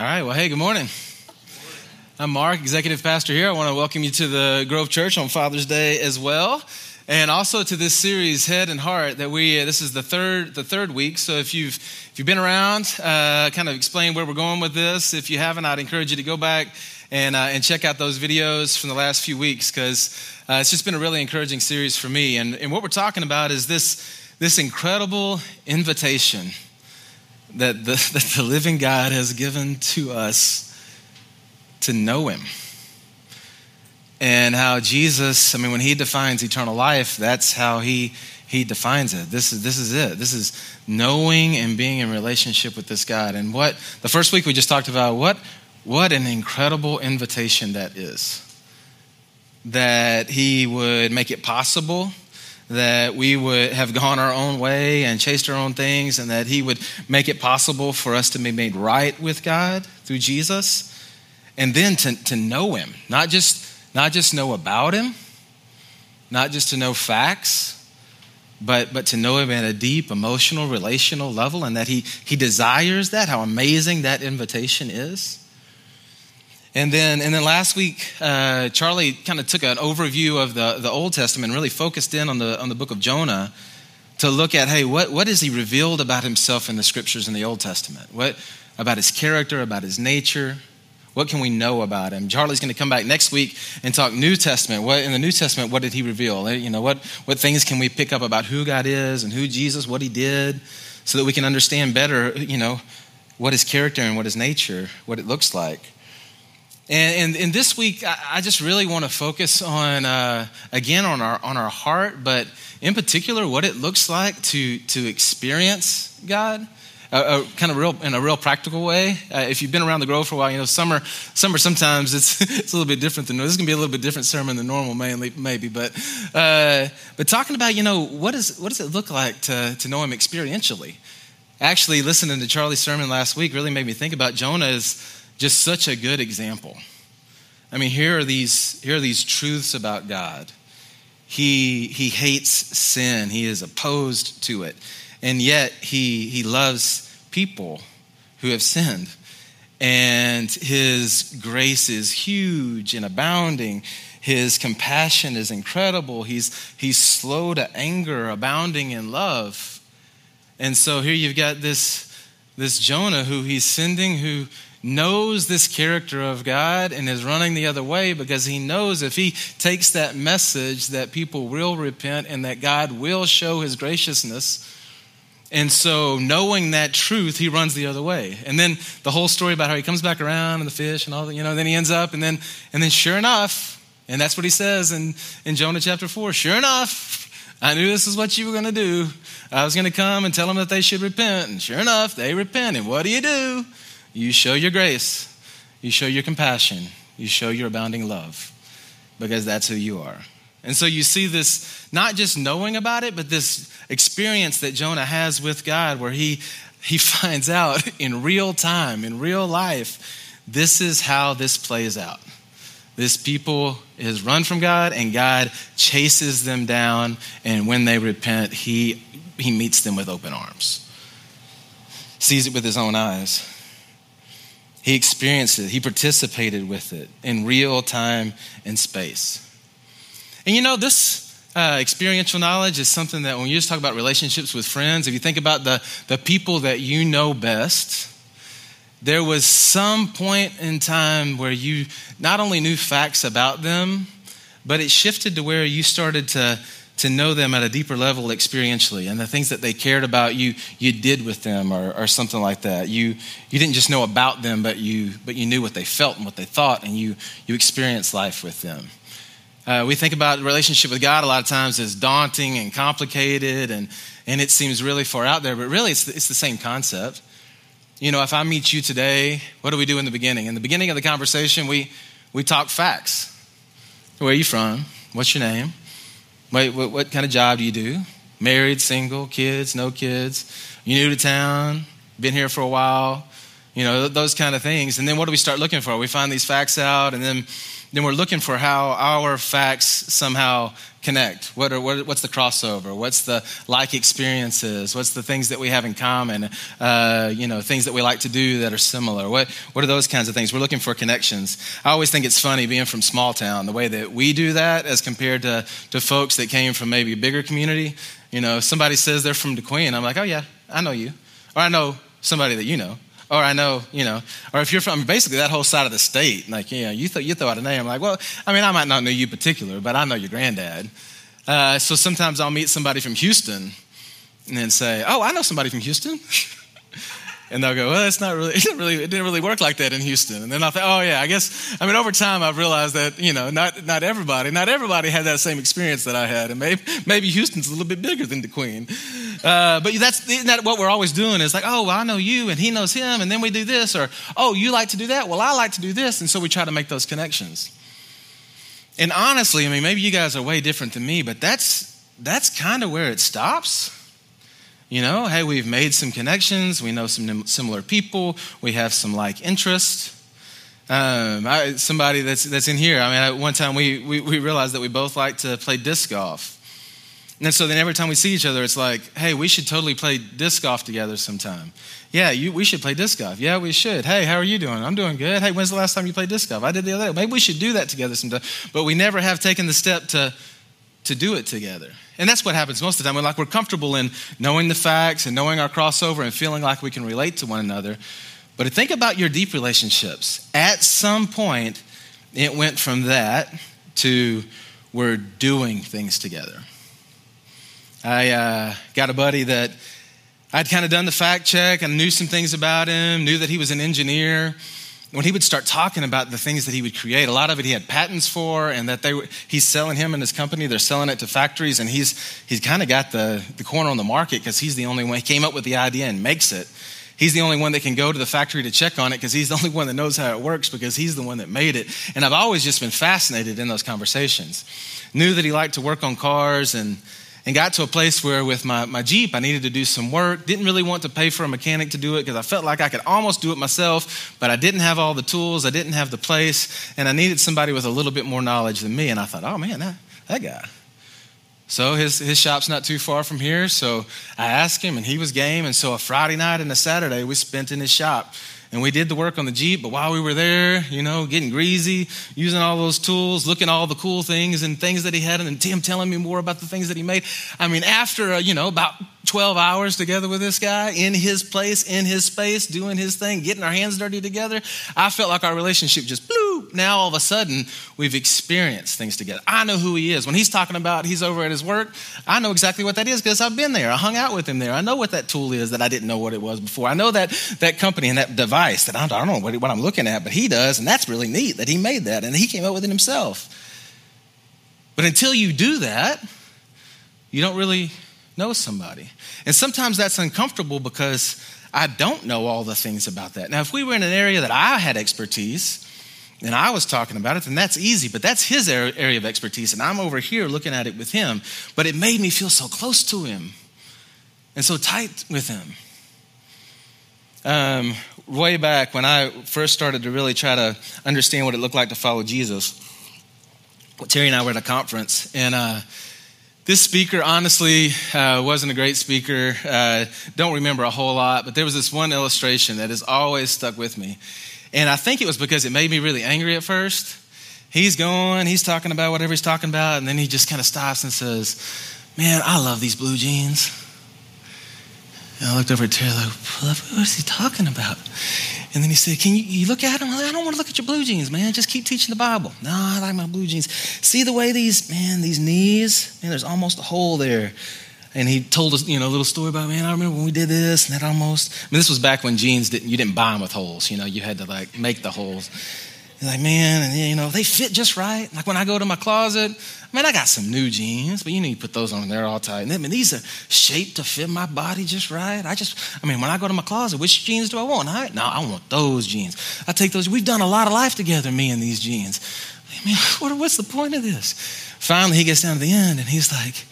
All right. Well, hey, good morning. I'm Mark, executive pastor here. I want to welcome you to the Grove Church on Father's Day as well, and also to this series, Head and Heart. That we this is the third the third week. So if you've if you've been around, uh, kind of explain where we're going with this. If you haven't, I'd encourage you to go back and uh, and check out those videos from the last few weeks because uh, it's just been a really encouraging series for me. And and what we're talking about is this this incredible invitation that the, that the living God has given to us to know Him. And how Jesus, I mean, when He defines eternal life, that's how He, he defines it. This is, this is it. This is knowing and being in relationship with this God. And what, the first week we just talked about, what, what an incredible invitation that is. That He would make it possible that we would have gone our own way and chased our own things, and that He would make it possible for us to be made right with God through Jesus, and then to, to know Him, not just, not just know about Him, not just to know facts, but, but to know Him at a deep emotional, relational level, and that He, he desires that, how amazing that invitation is. And then, and then last week, uh, Charlie kind of took an overview of the, the Old Testament really focused in on the, on the book of Jonah to look at, hey, what, what is he revealed about himself in the scriptures in the Old Testament? What about his character, about his nature? What can we know about him? Charlie's going to come back next week and talk New Testament. What in the New Testament, what did he reveal? You know, what, what things can we pick up about who God is and who Jesus, what he did, so that we can understand better, you know, what his character and what his nature, what it looks like. And, and, and, this week, I, just really want to focus on, uh, again, on our, on our heart, but in particular, what it looks like to, to experience God. Uh, kind of real in a real practical way. Uh, if you've been around the Grove for a while, you know summer. Summer sometimes it's it's a little bit different than this. Is gonna be a little bit different sermon than normal, mainly maybe. But uh, but talking about you know what is what does it look like to to know Him experientially? Actually, listening to Charlie's sermon last week really made me think about Jonah as just such a good example. I mean, here are these, here are these truths about God. He, he hates sin, he is opposed to it, and yet he, he loves people who have sinned. And his grace is huge and abounding. His compassion is incredible. He's, he's slow to anger, abounding in love. And so here you've got this, this Jonah who he's sending, who knows this character of God and is running the other way because he knows if he takes that message that people will repent and that God will show his graciousness. And so, knowing that truth, he runs the other way. And then the whole story about how he comes back around and the fish and all that, you know, then he ends up, and then, and then sure enough, and that's what he says in, in Jonah chapter 4 sure enough, I knew this is what you were going to do. I was going to come and tell them that they should repent. And sure enough, they repent. And what do you do? You show your grace, you show your compassion, you show your abounding love, because that's who you are. And so you see this not just knowing about it, but this experience that Jonah has with God where he, he finds out in real time, in real life, this is how this plays out. This people has run from God, and God chases them down, and when they repent, he, he meets them with open arms. Sees it with his own eyes. He experienced it, he participated with it in real time and space. And you know, this uh, experiential knowledge is something that when you just talk about relationships with friends, if you think about the, the people that you know best, there was some point in time where you not only knew facts about them, but it shifted to where you started to to know them at a deeper level experientially. And the things that they cared about you you did with them or, or, something like that. You you didn't just know about them but you but you knew what they felt and what they thought and you you experienced life with them. Uh, we think about relationship with god a lot of times as daunting and complicated and and it seems really far out there but really it's, it's the same concept. You know if i meet you today what do we do in the beginning? In the beginning of the conversation we we talk facts. Where are you from? What's your name Wait, what, what kind of job do you do? Married, single, kids, no kids? You new to town? Been here for a while? You know, those kind of things. And then what do we start looking for? We find these facts out, and then, then we're looking for how our facts somehow connect. What are, what, what's the crossover? What's the like experiences? What's the things that we have in common? Uh, you know, things that we like to do that are similar. What, what are those kinds of things? We're looking for connections. I always think it's funny being from small town, the way that we do that as compared to, to folks that came from maybe a bigger community. You know, somebody says they're from DeQueen. I'm like, oh, yeah, I know you. Or I know somebody that you know or I know, you know, or if you're from basically that whole side of the state, like, you know, you, th- you throw out a name, like, well, I mean, I might not know you particular, but I know your granddad. Uh, so sometimes I'll meet somebody from Houston and then say, oh, I know somebody from Houston. And they'll go, well, it's not really, it didn't really, it didn't really work like that in Houston. And then I'll think, oh yeah, I guess, I mean, over time I've realized that, you know, not, not everybody, not everybody had that same experience that I had. And maybe, maybe Houston's a little bit bigger than DeQueen. Uh, but that's that what we're always doing is like, oh, well, I know you and he knows him. And then we do this or, oh, you like to do that. Well, I like to do this. And so we try to make those connections. And honestly, I mean, maybe you guys are way different than me, but that's, that's kind of where it stops. You know, hey, we've made some connections. We know some similar people. We have some like interest. Um, I, somebody that's, that's in here, I mean, at one time we, we, we realized that we both like to play disc golf. And so then every time we see each other, it's like, hey, we should totally play disc golf together sometime. Yeah, you, we should play disc golf. Yeah, we should. Hey, how are you doing? I'm doing good. Hey, when's the last time you played disc golf? I did the other day. Maybe we should do that together sometime. But we never have taken the step to, to do it together. And that's what happens most of the time. We're like we're comfortable in knowing the facts and knowing our crossover and feeling like we can relate to one another. But think about your deep relationships. At some point, it went from that to we're doing things together. I uh, got a buddy that I'd kind of done the fact check and knew some things about him, knew that he was an engineer when he would start talking about the things that he would create, a lot of it he had patents for, and that they were, he's selling him and his company. They're selling it to factories, and he's he's kind of got the the corner on the market because he's the only one. He came up with the idea and makes it. He's the only one that can go to the factory to check on it because he's the only one that knows how it works because he's the one that made it. And I've always just been fascinated in those conversations. Knew that he liked to work on cars and and got to a place where with my, my Jeep, I needed to do some work. Didn't really want to pay for a mechanic to do it because I felt like I could almost do it myself, but I didn't have all the tools, I didn't have the place, and I needed somebody with a little bit more knowledge than me. And I thought, oh man, that, that guy. So his, his shop's not too far from here. So I asked him, and he was game. And so a Friday night and a Saturday we spent in his shop and we did the work on the Jeep, but while we were there, you know, getting greasy, using all those tools, looking all the cool things and things that he had, and then Tim telling me more about the things that he made. I mean, after, uh, you know, about 12 hours together with this guy in his place, in his space, doing his thing, getting our hands dirty together, I felt like our relationship just blew. Now all of a sudden, we've experienced things together. I know who he is. When he's talking about he's over at his work, I know exactly what that is because I've been there. I hung out with him there. I know what that tool is that I didn't know what it was before. I know that that company and that device that I don't know what, what I'm looking at, but he does, and that's really neat that he made that and he came up with it himself. But until you do that, you don't really know somebody. And sometimes that's uncomfortable because I don't know all the things about that. Now, if we were in an area that I had expertise and I was talking about it, then that's easy, but that's his area of expertise, and I'm over here looking at it with him. But it made me feel so close to him and so tight with him. Um, way back when I first started to really try to understand what it looked like to follow Jesus, Terry and I were at a conference, and uh, this speaker, honestly, uh, wasn't a great speaker. Uh, don't remember a whole lot, but there was this one illustration that has always stuck with me. And I think it was because it made me really angry at first. He's going, he's talking about whatever he's talking about, and then he just kind of stops and says, Man, I love these blue jeans. And I looked over at Terry, like, what is he talking about? And then he said, Can you, you look at them? I don't want to look at your blue jeans, man. Just keep teaching the Bible. No, I like my blue jeans. See the way these, man, these knees, man, there's almost a hole there. And he told us, you know, a little story about, man, I remember when we did this and that almost. I mean, this was back when jeans didn't, you didn't buy them with holes. You know, you had to like make the holes. He's like, man, and you know, they fit just right. Like when I go to my closet, I mean, I got some new jeans, but you need to put those on there all tight. And I mean, these are shaped to fit my body just right. I just, I mean, when I go to my closet, which jeans do I want? I, no, I want those jeans. I take those. We've done a lot of life together, me and these jeans. I mean, what, what's the point of this? Finally, he gets down to the end and he's like,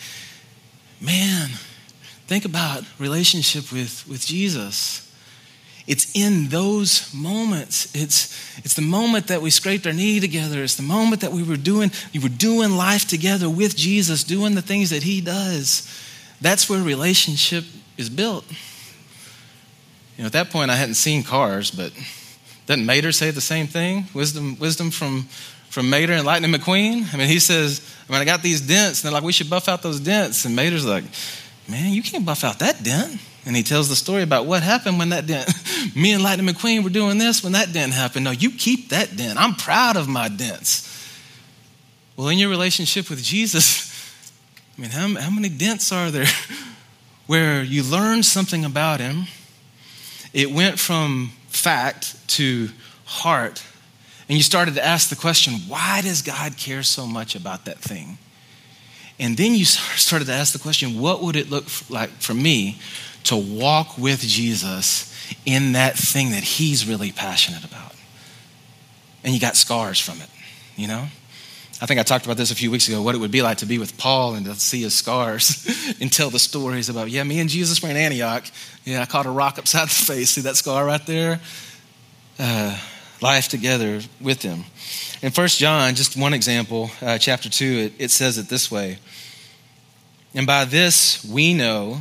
man, think about relationship with, with Jesus. It's in those moments. It's, it's the moment that we scraped our knee together. It's the moment that we were doing, we were doing life together with Jesus, doing the things that he does. That's where relationship is built. You know, at that point I hadn't seen cars, but doesn't Mater say the same thing? Wisdom, wisdom from, from Mater and Lightning McQueen? I mean, he says, I mean, I got these dents, and they're like, we should buff out those dents. And Mater's like, man, you can't buff out that dent. And he tells the story about what happened when that dent, me and Lightning McQueen were doing this when that dent happened. No, you keep that dent. I'm proud of my dents. Well, in your relationship with Jesus, I mean, how, how many dents are there where you learned something about him? It went from fact to heart. And you started to ask the question, why does God care so much about that thing? And then you started to ask the question, what would it look like for me to walk with Jesus in that thing that he's really passionate about? And you got scars from it, you know? I think I talked about this a few weeks ago, what it would be like to be with Paul and to see his scars and tell the stories about, yeah, me and Jesus were in Antioch. Yeah, I caught a rock upside the face. See that scar right there? Uh, life together with him. In First John, just one example, uh, chapter 2, it, it says it this way And by this we know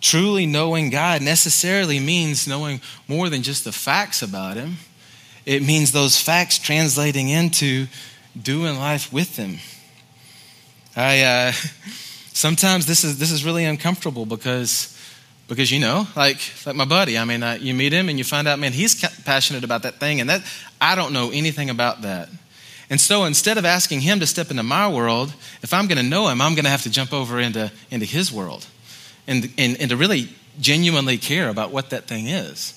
Truly knowing God necessarily means knowing more than just the facts about him it means those facts translating into doing life with Him. I uh, sometimes this is this is really uncomfortable because because you know like like my buddy. I mean, you meet him and you find out, man, he's passionate about that thing, and that I don't know anything about that. And so instead of asking him to step into my world, if I'm going to know him, I'm going to have to jump over into, into his world and, and, and to really genuinely care about what that thing is.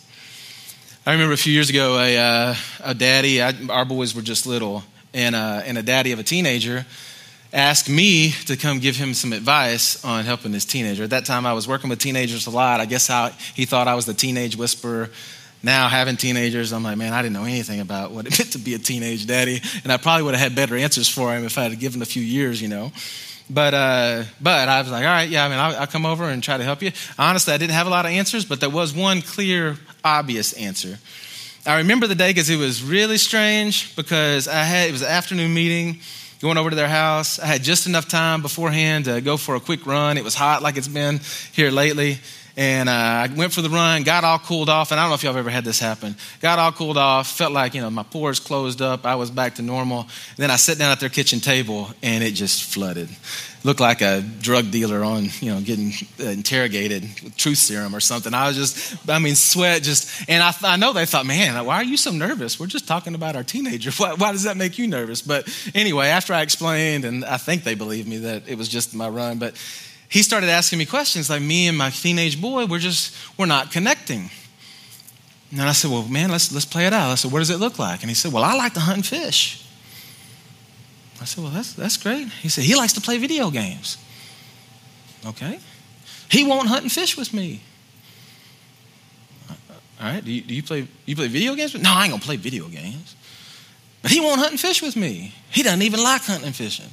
I remember a few years ago, a, uh, a daddy, I, our boys were just little, and, uh, and a daddy of a teenager asked me to come give him some advice on helping his teenager. At that time, I was working with teenagers a lot. I guess how he thought I was the teenage whisperer. Now, having teenagers, I'm like, man, I didn't know anything about what it meant to be a teenage daddy, and I probably would have had better answers for him if I had given a few years, you know. But uh, but I was like, all right, yeah, I mean, I'll, I'll, come over and try to help you. Honestly, I didn't have a lot of answers, but there was one clear, obvious answer. I remember the day because it was really strange because I had it was an afternoon meeting going over to their house. I had just enough time beforehand to go for a quick run. It was hot like it's been here lately. And uh, I went for the run, got all cooled off, and I don't know if y'all have ever had this happen. Got all cooled off, felt like, you know, my pores closed up, I was back to normal. And then I sat down at their kitchen table, and it just flooded. Looked like a drug dealer on, you know, getting uh, interrogated with truth serum or something. I was just, I mean, sweat just, and I, I know they thought, man, why are you so nervous? We're just talking about our teenager. Why, why does that make you nervous? But anyway, after I explained, and I think they believed me that it was just my run, but he started asking me questions like me and my teenage boy, we're just, we're not connecting. And I said, well, man, let's, let's play it out. I said, what does it look like? And he said, well, I like to hunt and fish. I said, well, that's, that's great. He said, he likes to play video games. Okay. He won't hunt and fish with me. All right. Do you, do you play, you play video games? No, I ain't to play video games. But he won't hunt and fish with me. He doesn't even like hunting and fishing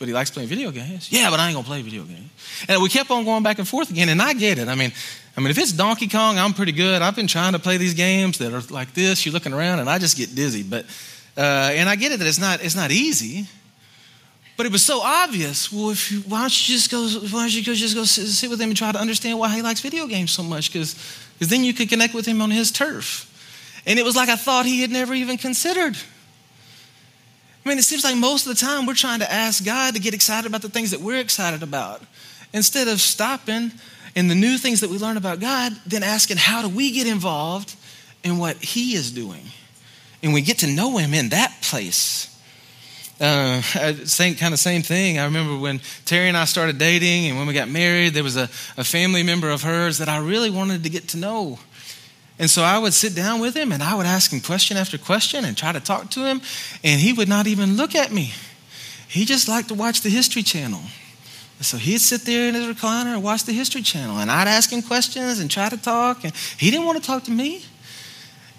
but he likes playing video games. Yeah, but I ain't gonna play video games. And we kept on going back and forth again, and I get it. I mean, I mean, if it's Donkey Kong, I'm pretty good. I've been trying to play these games that are like this. You're looking around, and I just get dizzy. But uh, and I get it that it's not it's not easy. But it was so obvious. Well, if you, why don't you just go? Why don't you go, just go sit, sit with him and try to understand why he likes video games so much? Because then you could connect with him on his turf. And it was like I thought he had never even considered. I mean, it seems like most of the time we're trying to ask God to get excited about the things that we're excited about instead of stopping in the new things that we learn about God, then asking, how do we get involved in what He is doing? And we get to know Him in that place. Uh, same kind of same thing. I remember when Terry and I started dating, and when we got married, there was a, a family member of hers that I really wanted to get to know. And so I would sit down with him and I would ask him question after question and try to talk to him, and he would not even look at me. He just liked to watch the History Channel. So he'd sit there in his recliner and watch the History Channel, and I'd ask him questions and try to talk, and he didn't want to talk to me.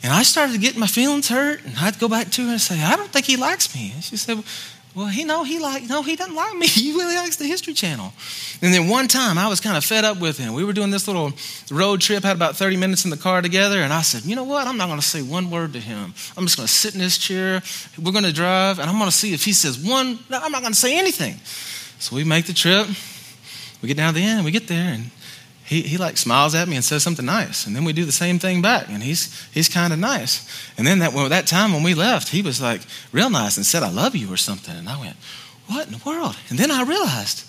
And I started getting my feelings hurt, and I'd go back to her and say, "I don't think he likes me." And she said, "Well, he know he like no, he doesn't like me. He really likes the History Channel." And then one time, I was kind of fed up with him. We were doing this little road trip, had about thirty minutes in the car together, and I said, "You know what? I'm not going to say one word to him. I'm just going to sit in this chair. We're going to drive, and I'm going to see if he says one. No, I'm not going to say anything." So we make the trip. We get down to the end, we get there, and he, he like smiles at me and says something nice. And then we do the same thing back, and he's, he's kind of nice. And then that, that time when we left, he was like real nice and said, I love you or something. And I went, What in the world? And then I realized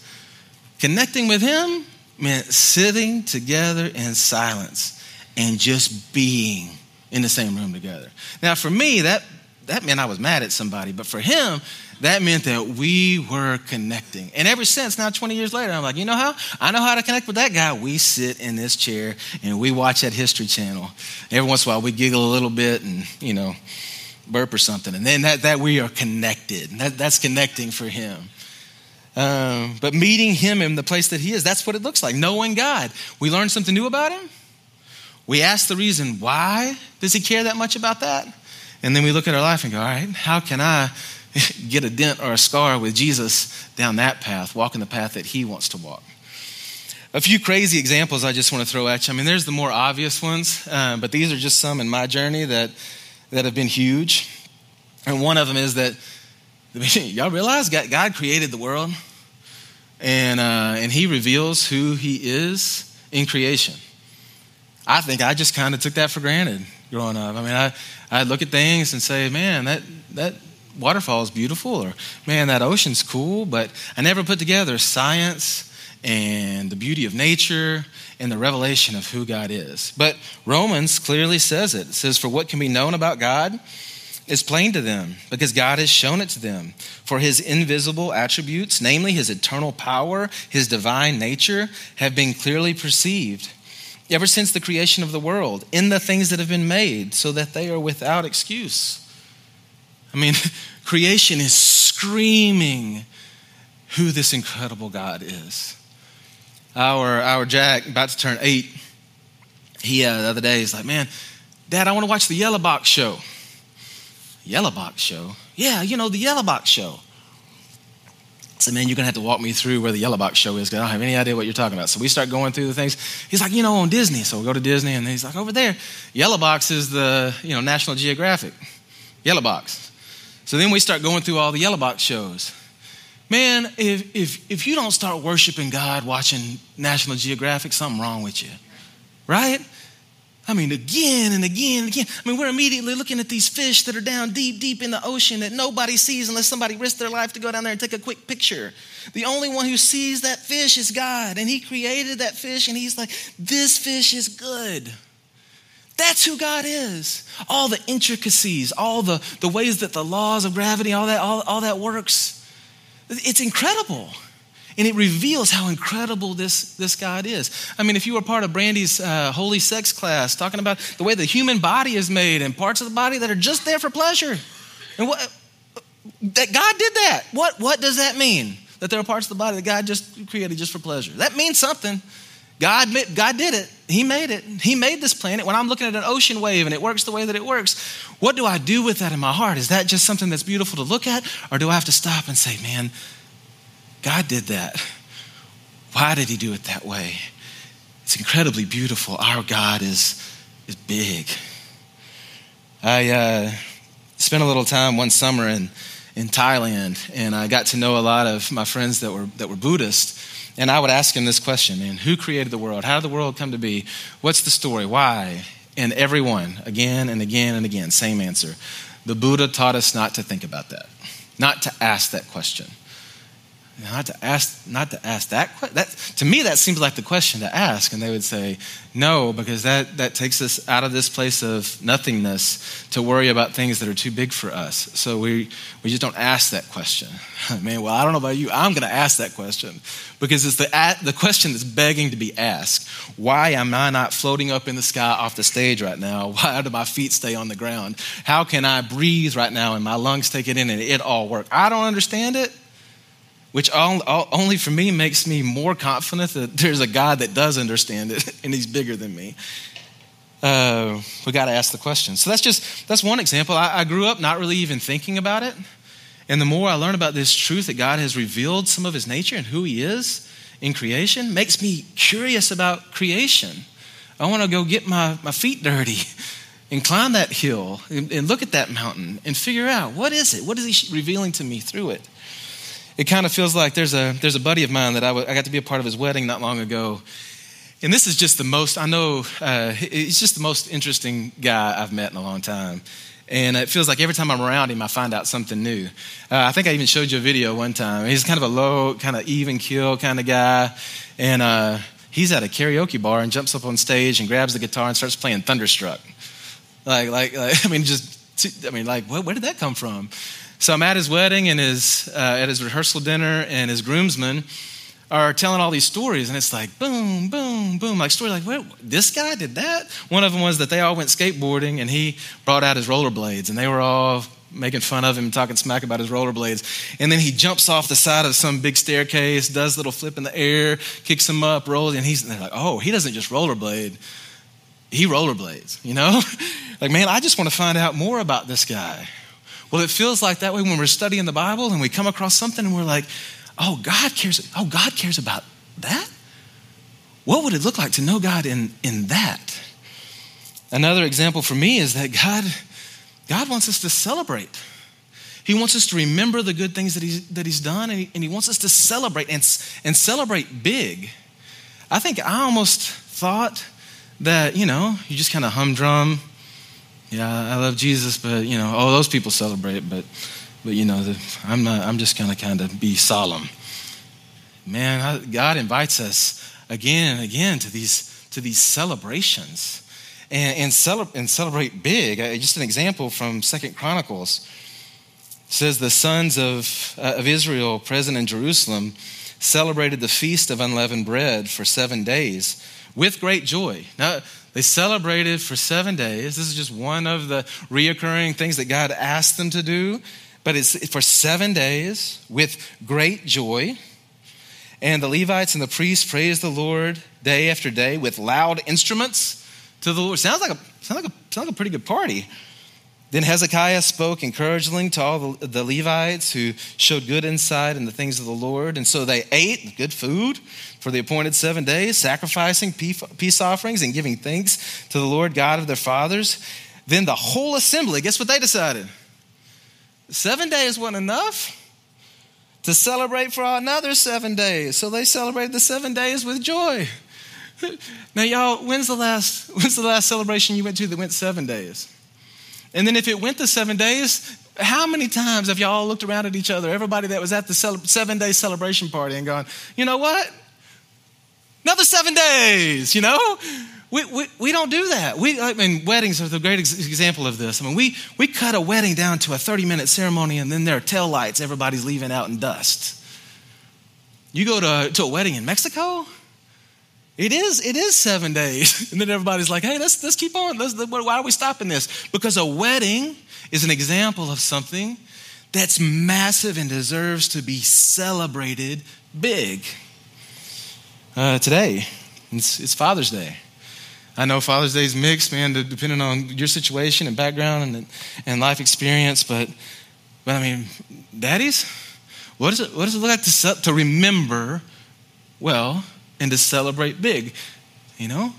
connecting with him meant sitting together in silence and just being in the same room together. Now, for me, that, that meant I was mad at somebody, but for him, that meant that we were connecting. And ever since, now 20 years later, I'm like, you know how? I know how to connect with that guy. We sit in this chair and we watch that History Channel. Every once in a while, we giggle a little bit and, you know, burp or something. And then that, that we are connected. That, that's connecting for him. Um, but meeting him in the place that he is, that's what it looks like. Knowing God. We learn something new about him. We ask the reason why does he care that much about that? And then we look at our life and go, all right, how can I get a dent or a scar with Jesus down that path, walking the path that he wants to walk. A few crazy examples I just want to throw at you. I mean, there's the more obvious ones, uh, but these are just some in my journey that, that have been huge. And one of them is that, y'all realize God created the world and, uh, and he reveals who he is in creation. I think I just kind of took that for granted growing up. I mean, I, i look at things and say, man, that, that waterfall is beautiful, or man, that ocean's cool, but I never put together science and the beauty of nature and the revelation of who God is. But Romans clearly says it. It says, For what can be known about God is plain to them, because God has shown it to them. For his invisible attributes, namely his eternal power, his divine nature, have been clearly perceived ever since the creation of the world in the things that have been made, so that they are without excuse. I mean, creation is screaming who this incredible God is. Our, our Jack, about to turn eight, he, uh, the other day, he's like, man, Dad, I want to watch the Yellow Box show. Yellow Box show? Yeah, you know, the Yellow Box show. I said, man, you're going to have to walk me through where the Yellow Box show is because I don't have any idea what you're talking about. So we start going through the things. He's like, you know, on Disney. So we go to Disney, and he's like, over there, Yellow Box is the, you know, National Geographic. Yellow Box. So then we start going through all the yellow box shows. Man, if, if, if you don't start worshiping God watching National Geographic, something wrong with you. Right? I mean, again and again and again. I mean, we're immediately looking at these fish that are down deep, deep in the ocean that nobody sees unless somebody risks their life to go down there and take a quick picture. The only one who sees that fish is God, and He created that fish, and He's like, this fish is good. That's who God is. All the intricacies, all the, the ways that the laws of gravity, all that, all, all that works. It's incredible. And it reveals how incredible this, this God is. I mean, if you were part of Brandy's uh, holy sex class, talking about the way the human body is made and parts of the body that are just there for pleasure. And what, that God did that. What, what does that mean? That there are parts of the body that God just created just for pleasure. That means something. God, God did it. He made it. He made this planet. When I'm looking at an ocean wave and it works the way that it works, what do I do with that in my heart? Is that just something that's beautiful to look at? Or do I have to stop and say, man, God did that. Why did he do it that way? It's incredibly beautiful. Our God is, is big. I uh, spent a little time one summer in, in Thailand, and I got to know a lot of my friends that were, that were Buddhist. And I would ask him this question, man, who created the world? How did the world come to be? What's the story? Why? And everyone, again and again and again, same answer. The Buddha taught us not to think about that, not to ask that question. Not to ask not to ask that that to me that seems like the question to ask. And they would say no because that that takes us out of this place of nothingness to worry about things that are too big for us. So we we just don't ask that question. Man well i don't know about you. I'm going to ask that question. Because it's the the question that's begging to be asked. Why am i not floating up in the sky off the stage right now? Why do my feet stay on the ground? How can i breathe right now and my lungs take it in and it all work? I don't understand it which only for me makes me more confident that there's a God that does understand it and he's bigger than me. Uh, we got to ask the question. So that's just that's one example. I, I grew up not really even thinking about it, and the more I learn about this truth that God has revealed some of His nature and who He is in creation, makes me curious about creation. I want to go get my, my feet dirty and climb that hill and, and look at that mountain and figure out what is it? What is He revealing to me through it? It kind of feels like there's a, there's a buddy of mine that I, w- I got to be a part of his wedding not long ago. And this is just the most, I know, uh, he's just the most interesting guy I've met in a long time. And it feels like every time I'm around him, I find out something new. Uh, I think I even showed you a video one time. He's kind of a low, kind of even keel kind of guy. And uh, he's at a karaoke bar and jumps up on stage and grabs the guitar and starts playing Thunderstruck. Like, like, like I mean, just, I mean, like, where, where did that come from? So I'm at his wedding and his, uh, at his rehearsal dinner, and his groomsmen are telling all these stories, and it's like boom, boom, boom, like story like what, this guy did that. One of them was that they all went skateboarding, and he brought out his rollerblades, and they were all making fun of him, talking smack about his rollerblades. And then he jumps off the side of some big staircase, does a little flip in the air, kicks him up, rolls, and he's like, oh, he doesn't just rollerblade, he rollerblades, you know? like, man, I just want to find out more about this guy. Well, it feels like that way when we're studying the Bible and we come across something and we're like, oh, God cares. Oh, God cares about that? What would it look like to know God in, in that? Another example for me is that God, God wants us to celebrate. He wants us to remember the good things that He's, that he's done, and he, and he wants us to celebrate and, and celebrate big. I think I almost thought that, you know, you just kind of humdrum yeah, I love Jesus, but you know, all those people celebrate, but but you know, the, I'm not. I'm just gonna kind of be solemn. Man, God invites us again and again to these to these celebrations, and and, cele- and celebrate big. Just an example from Second Chronicles it says the sons of uh, of Israel present in Jerusalem celebrated the feast of unleavened bread for seven days with great joy. Now they celebrated for seven days. This is just one of the reoccurring things that God asked them to do. But it's for seven days with great joy. And the Levites and the priests praised the Lord day after day with loud instruments to the Lord. Sounds like a, sounds like a, sounds like a pretty good party. Then Hezekiah spoke encouragingly to all the, Levites who showed good insight in the things of the Lord. And so they ate good food for the appointed seven days, sacrificing peace offerings and giving thanks to the Lord God of their fathers. Then the whole assembly, guess what they decided? Seven days wasn't enough to celebrate for another seven days. So they celebrated the seven days with joy. now, y'all, when's the last when's the last celebration you went to that went seven days? And then if it went to seven days, how many times have y'all looked around at each other, everybody that was at the seven day celebration party, and gone, you know what? Another seven days, you know? We, we, we don't do that. We, I mean, weddings are the great example of this. I mean, we, we cut a wedding down to a 30 minute ceremony, and then there are tail lights, everybody's leaving out in dust. You go to, to a wedding in Mexico, it is, it is seven days. And then everybody's like, hey, let's, let's keep on. Let's, why are we stopping this? Because a wedding is an example of something that's massive and deserves to be celebrated big. Uh, today, it's, it's Father's Day. I know Father's Day is mixed, man, depending on your situation and background and, and life experience, but, but I mean, daddies, what, is it, what does it look like to, to remember, well, and to celebrate big. You know?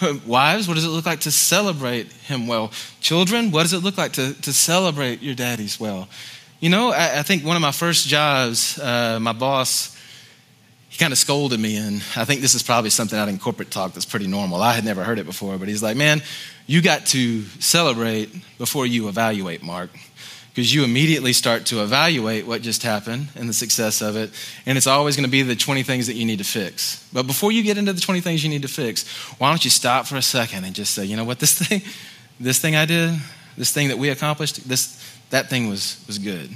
Wives, what does it look like to celebrate him well? Children, what does it look like to, to celebrate your daddies well? You know, I, I think one of my first jobs, uh, my boss, he kind of scolded me, and I think this is probably something out in corporate talk that's pretty normal. I had never heard it before, but he's like, man, you got to celebrate before you evaluate, Mark. Because you immediately start to evaluate what just happened and the success of it. And it's always going to be the 20 things that you need to fix. But before you get into the 20 things you need to fix, why don't you stop for a second and just say, you know what, this thing, this thing I did, this thing that we accomplished, this, that thing was, was good.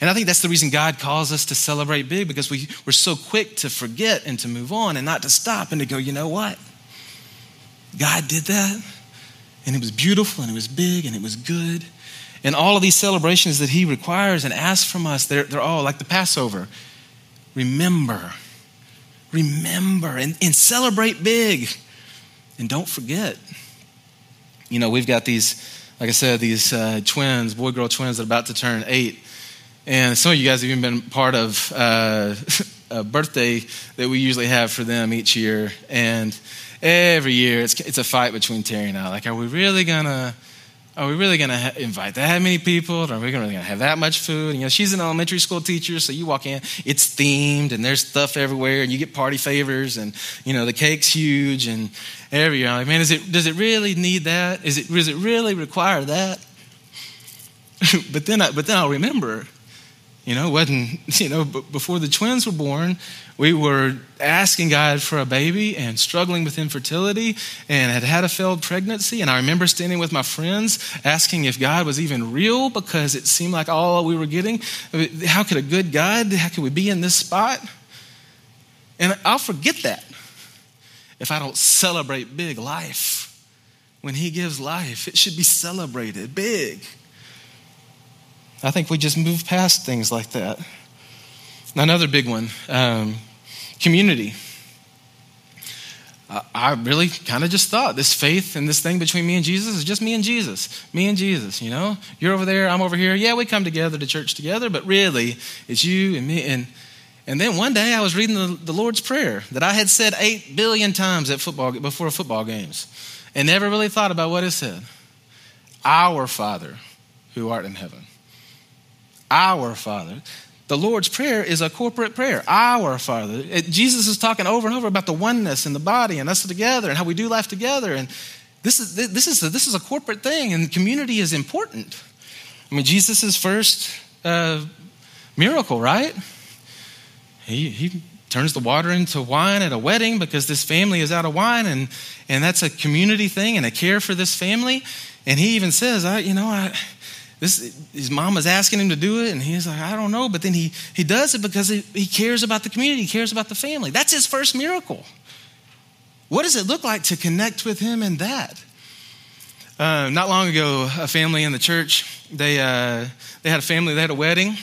And I think that's the reason God calls us to celebrate big because we, we're so quick to forget and to move on and not to stop and to go, you know what? God did that, and it was beautiful, and it was big, and it was good. And all of these celebrations that he requires and asks from us, they're, they're all like the Passover. Remember, remember, and, and celebrate big. And don't forget. You know, we've got these, like I said, these uh, twins, boy girl twins that are about to turn eight. And some of you guys have even been part of uh, a birthday that we usually have for them each year. And every year it's, it's a fight between Terry and I. Like, are we really going to are we really going to ha- invite that many people? Are we really going to have that much food? And, you know, she's an elementary school teacher, so you walk in, it's themed, and there's stuff everywhere, and you get party favors, and you know the cake's huge, and every like, man, is it, does it really need that? Is it, does it really require that? but then, I, but then I'll remember you know, wasn't, you know, before the twins were born, we were asking God for a baby and struggling with infertility and had had a failed pregnancy. And I remember standing with my friends asking if God was even real because it seemed like all we were getting. Uh, how could a good God, how could we be in this spot? And I'll forget that if I don't celebrate big life. When He gives life, it should be celebrated big. I think we just move past things like that. Another big one um, community. I really kind of just thought this faith and this thing between me and Jesus is just me and Jesus. Me and Jesus, you know? You're over there, I'm over here. Yeah, we come together to church together, but really, it's you and me. And, and then one day I was reading the, the Lord's Prayer that I had said eight billion times at football, before football games and never really thought about what it said. Our Father who art in heaven. Our Father. The Lord's Prayer is a corporate prayer. Our Father. It, Jesus is talking over and over about the oneness in the body and us together and how we do life together. And this is, this is, a, this is a corporate thing, and community is important. I mean, Jesus' first uh, miracle, right? He, he turns the water into wine at a wedding because this family is out of wine, and, and that's a community thing and a care for this family. And he even says, I, you know, I this, his mom is asking him to do it, and he's like, I don't know. But then he, he does it because he, he cares about the community, he cares about the family. That's his first miracle. What does it look like to connect with him in that? Uh, not long ago, a family in the church, they, uh, they had a family, they had a wedding,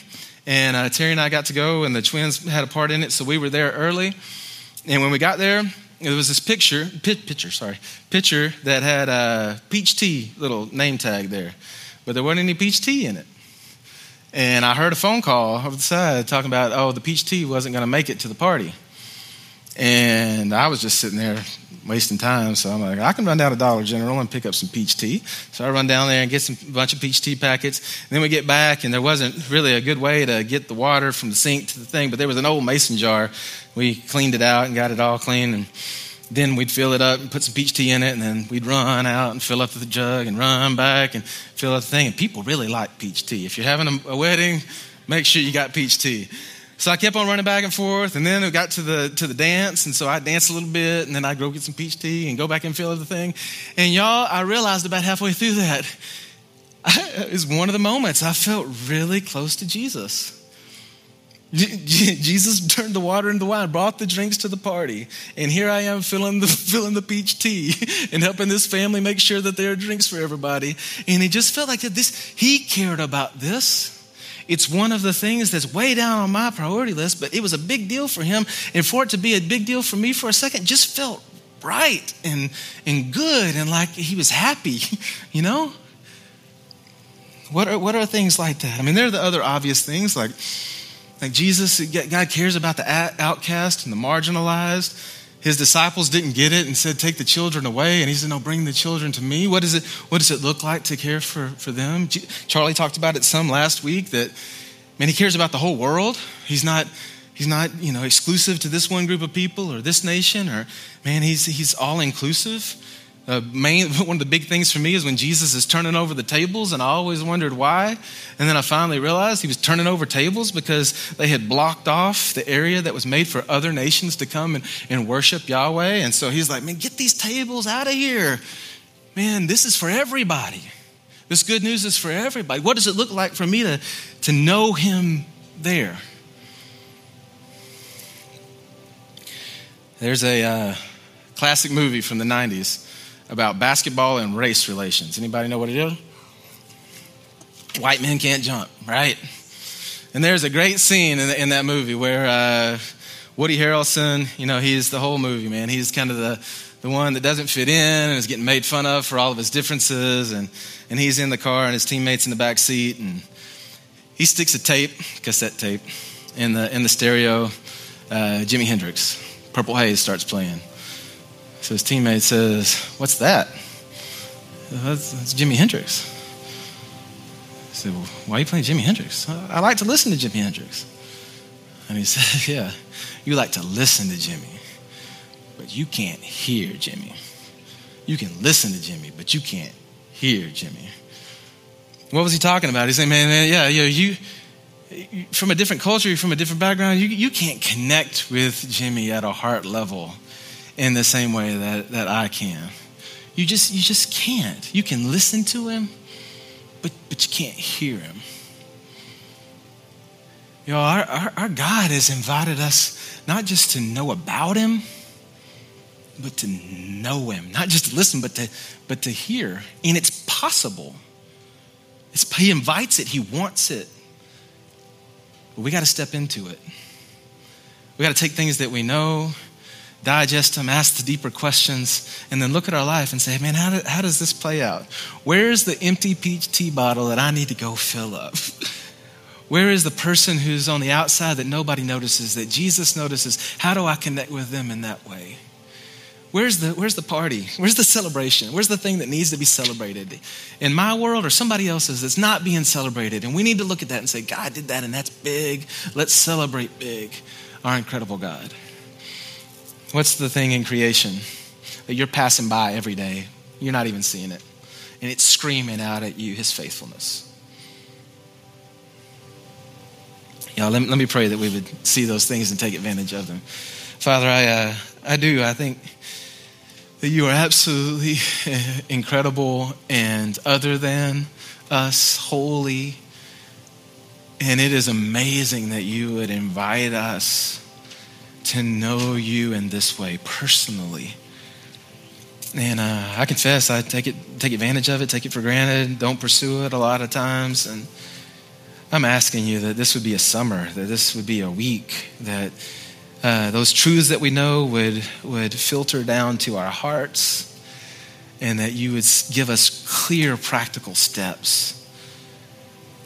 and uh, Terry and I got to go, and the twins had a part in it, so we were there early. And when we got there, there was this picture, picture, sorry, picture that had a peach tea little name tag there but there wasn't any peach tea in it. And I heard a phone call over the side talking about, oh, the peach tea wasn't going to make it to the party. And I was just sitting there wasting time. So I'm like, I can run down to Dollar General and pick up some peach tea. So I run down there and get some bunch of peach tea packets. And then we get back, and there wasn't really a good way to get the water from the sink to the thing, but there was an old mason jar. We cleaned it out and got it all clean. And then we'd fill it up and put some peach tea in it, and then we'd run out and fill up the jug and run back and fill up the thing. And people really like peach tea. If you're having a, wedding, make sure you got peach tea. So I kept on running back and forth, and then it got to the to the dance, and so I danced a little bit, and then I'd go get some peach tea and go back and fill up the thing. And y'all, I realized about halfway through that, it was one of the moments I felt really close to Jesus. Jesus turned the water into wine, brought the drinks to the party, and here I am filling the filling the peach tea and helping this family make sure that there are drinks for everybody. And he just felt like that this. He cared about this. It's one of the things that's way down on my priority list, but it was a big deal for him, and for it to be a big deal for me for a second, just felt right and and good, and like he was happy, you know. What are what are things like that? I mean, there are the other obvious things like like Jesus, God cares about the outcast and the marginalized. His disciples didn't get it and said, Take the children away. And he said, No, bring the children to me. What, is it, what does it look like to care for, for them? Charlie talked about it some last week that, man, he cares about the whole world. He's not, he's not you know, exclusive to this one group of people or this nation, or, man, he's, he's all inclusive. Uh, main, one of the big things for me is when Jesus is turning over the tables, and I always wondered why. And then I finally realized he was turning over tables because they had blocked off the area that was made for other nations to come and, and worship Yahweh. And so he's like, man, get these tables out of here. Man, this is for everybody. This good news is for everybody. What does it look like for me to, to know him there? There's a uh, classic movie from the 90s about basketball and race relations. Anybody know what it is? White men can't jump, right? And there's a great scene in, the, in that movie where uh, Woody Harrelson, you know, he's the whole movie, man. He's kind of the, the one that doesn't fit in and is getting made fun of for all of his differences. And, and he's in the car and his teammates in the back seat. And he sticks a tape, cassette tape, in the, in the stereo. Uh, Jimi Hendrix, Purple Haze starts playing. So his teammate says, What's that? Uh, that's, that's Jimi Hendrix. I said, well, Why are you playing Jimi Hendrix? I like to listen to Jimi Hendrix. And he said, Yeah, you like to listen to Jimi, but you can't hear Jimi. You can listen to Jimi, but you can't hear Jimi. What was he talking about? He's saying, Man, man yeah, yeah, you from a different culture, you from a different background, you, you can't connect with Jimi at a heart level in the same way that, that I can. You just, you just can't. You can listen to him, but, but you can't hear him. You know, our, our, our God has invited us not just to know about him, but to know him. Not just to listen, but to, but to hear. And it's possible. It's, he invites it, he wants it. But we got to step into it. We got to take things that we know digest them, ask the deeper questions, and then look at our life and say, man, how, do, how does this play out? Where's the empty peach tea bottle that I need to go fill up? Where is the person who's on the outside that nobody notices, that Jesus notices? How do I connect with them in that way? Where's the, where's the party? Where's the celebration? Where's the thing that needs to be celebrated? In my world or somebody else's that's not being celebrated. And we need to look at that and say, God did that and that's big. Let's celebrate big our incredible God. What's the thing in creation that you're passing by every day? You're not even seeing it. And it's screaming out at you his faithfulness. Yeah, let, let me pray that we would see those things and take advantage of them. Father, I, uh, I do. I think that you are absolutely incredible and other than us, holy. And it is amazing that you would invite us to know you in this way personally. And uh, I confess, I take it, take advantage of it, take it for granted, don't pursue it a lot of times. And I'm asking you that this would be a summer, that this would be a week, that uh, those truths that we know would would filter down to our hearts, and that you would give us clear, practical steps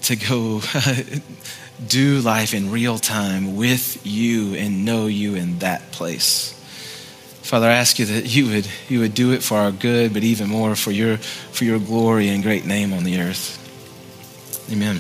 to go do life in real time with you and know you in that place. Father, I ask you that you would, you would do it for our good, but even more for your, for your glory and great name on the earth. Amen.